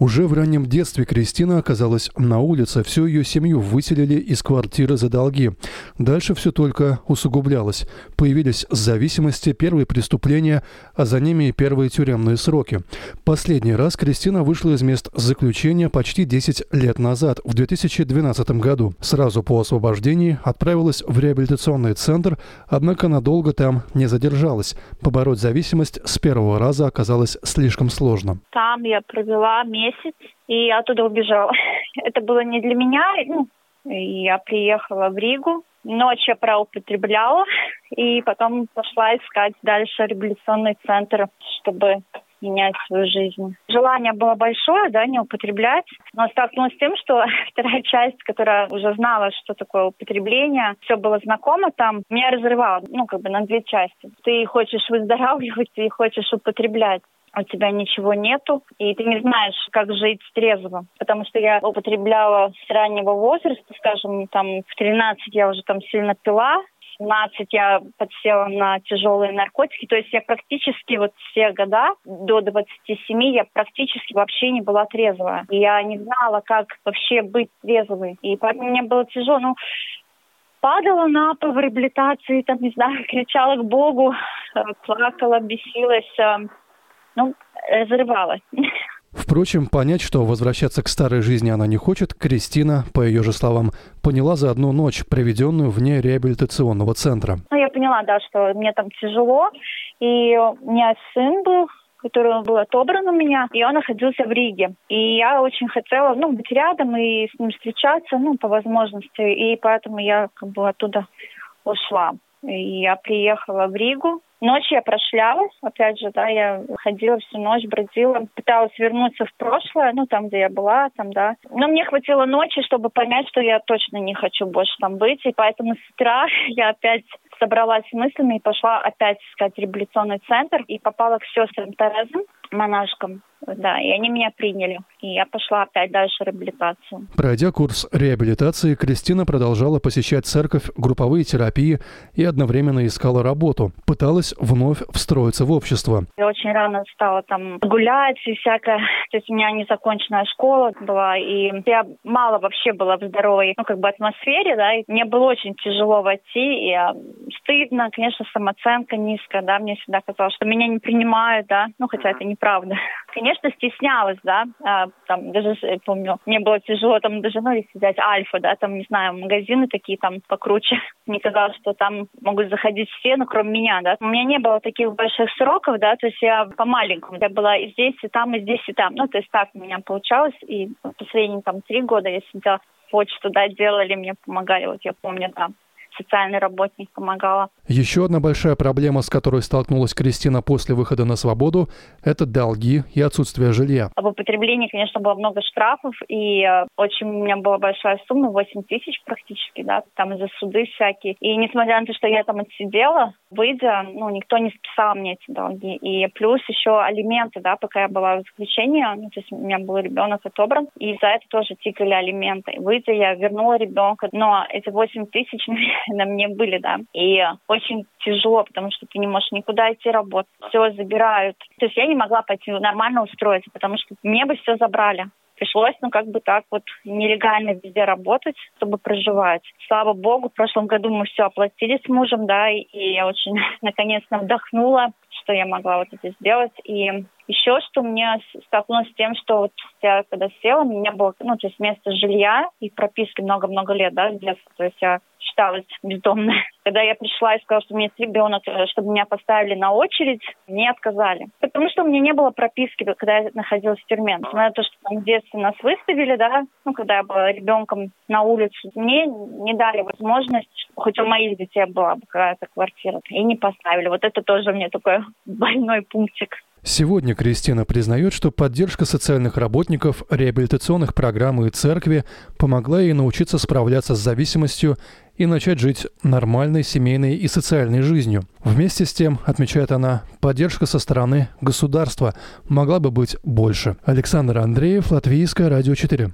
Уже в раннем детстве Кристина оказалась на улице. Всю ее семью выселили из квартиры за долги. Дальше все только усугублялось. Появились зависимости, первые преступления, а за ними и первые тюремные сроки. Последний раз Кристина вышла из мест заключения почти 10 лет назад, в 2012 году. Сразу по освобождении отправилась в реабилитационный центр, однако надолго там не задержалась. Побороть зависимость с первого раза оказалось слишком сложно. Там я провела месяц месяц, и оттуда убежала. Это было не для меня. Ну, я приехала в Ригу, ночь я проупотребляла, и потом пошла искать дальше реабилитационный центр, чтобы менять свою жизнь. Желание было большое, да, не употреблять, но столкнулась с тем, что вторая часть, которая уже знала, что такое употребление, все было знакомо там, меня разрывало, ну, как бы на две части. Ты хочешь выздоравливать, ты хочешь употреблять у тебя ничего нету, и ты не знаешь, как жить трезво. Потому что я употребляла с раннего возраста, скажем, там в 13 я уже там сильно пила, 17 я подсела на тяжелые наркотики. То есть я практически вот все года до 27 я практически вообще не была трезвая. И я не знала, как вообще быть трезвой. И поэтому мне было тяжело. Ну, падала на пол в реабилитации, там, не знаю, кричала к Богу, э, плакала, бесилась э, ну, разрывала. Впрочем, понять, что возвращаться к старой жизни она не хочет, Кристина, по ее же словам, поняла за одну ночь, проведенную вне реабилитационного центра. Ну, я поняла, да, что мне там тяжело, и у меня сын был, который был отобран у меня, и он находился в Риге. И я очень хотела, ну, быть рядом и с ним встречаться, ну, по возможности, и поэтому я как бы оттуда ушла. И я приехала в Ригу, Ночь я прошлялась, опять же, да, я ходила всю ночь, бродила, пыталась вернуться в прошлое, ну, там, где я была, там, да. Но мне хватило ночи, чтобы понять, что я точно не хочу больше там быть, и поэтому с утра я опять собралась с мыслями и пошла опять искать реабилитационный центр и попала к сестрам Терезам, монашкам. Да, и они меня приняли. И я пошла опять дальше реабилитацию. Пройдя курс реабилитации, Кристина продолжала посещать церковь, групповые терапии и одновременно искала работу. Пыталась вновь встроиться в общество. Я очень рано стала там гулять и всякое. То есть у меня незаконченная школа была, и я мало вообще была в здоровой, ну, как бы атмосфере, да, и мне было очень тяжело войти, и стыдно, конечно, самооценка низкая, да, мне всегда казалось, что меня не принимают, да, ну, хотя это неправда. Конечно, стеснялась, да, а, там, даже, помню, мне было тяжело, там, даже, ну, если взять Альфа, да, там, не знаю, магазины такие там покруче. Мне казалось, что там могут заходить все, ну, кроме меня, да. У меня не было таких больших сроков, да, то есть я по маленькому, я была и здесь, и там, и здесь, и там. Ну, то есть так у меня получалось, и последние, там, три года я сидела почту, да, делали, мне помогали, вот я помню, да социальный работник помогала. Еще одна большая проблема, с которой столкнулась Кристина после выхода на свободу, это долги и отсутствие жилья. Об употреблении, конечно, было много штрафов, и э, очень у меня была большая сумма, 8 тысяч практически, да, там из-за суды всякие. И несмотря на то, что я там отсидела, выйдя, ну, никто не списал мне эти долги. И плюс еще алименты, да, пока я была в заключении, ну, то есть у меня был ребенок отобран, и за это тоже тикали алименты. Выйдя, я вернула ребенка, но эти 8 тысяч на мне были, да. И очень тяжело, потому что ты не можешь никуда идти работать. Все забирают. То есть я не могла пойти нормально устроиться, потому что мне бы все забрали пришлось, ну, как бы так вот нелегально везде работать, чтобы проживать. Слава богу, в прошлом году мы все оплатили с мужем, да, и я очень наконец-то вдохнула, что я могла вот это сделать. И еще что мне столкнулась с тем, что вот я когда села, у меня было, ну, то есть место жилья и прописки много-много лет, да, детства. То есть я считалась бездомной. Когда я пришла и сказала, что у меня есть ребенок, э, чтобы меня поставили на очередь, мне отказали. Потому что у меня не было прописки, когда я находилась в тюрьме. Несмотря на то, что там в детстве нас выставили, да, ну, когда я была ребенком на улицу, мне не дали возможность, хоть у моих детей была бы какая-то квартира, и не поставили. Вот это тоже мне такой больной пунктик. Сегодня Кристина признает, что поддержка социальных работников, реабилитационных программ и церкви помогла ей научиться справляться с зависимостью и начать жить нормальной семейной и социальной жизнью. Вместе с тем, отмечает она, поддержка со стороны государства могла бы быть больше. Александр Андреев, Латвийское радио 4.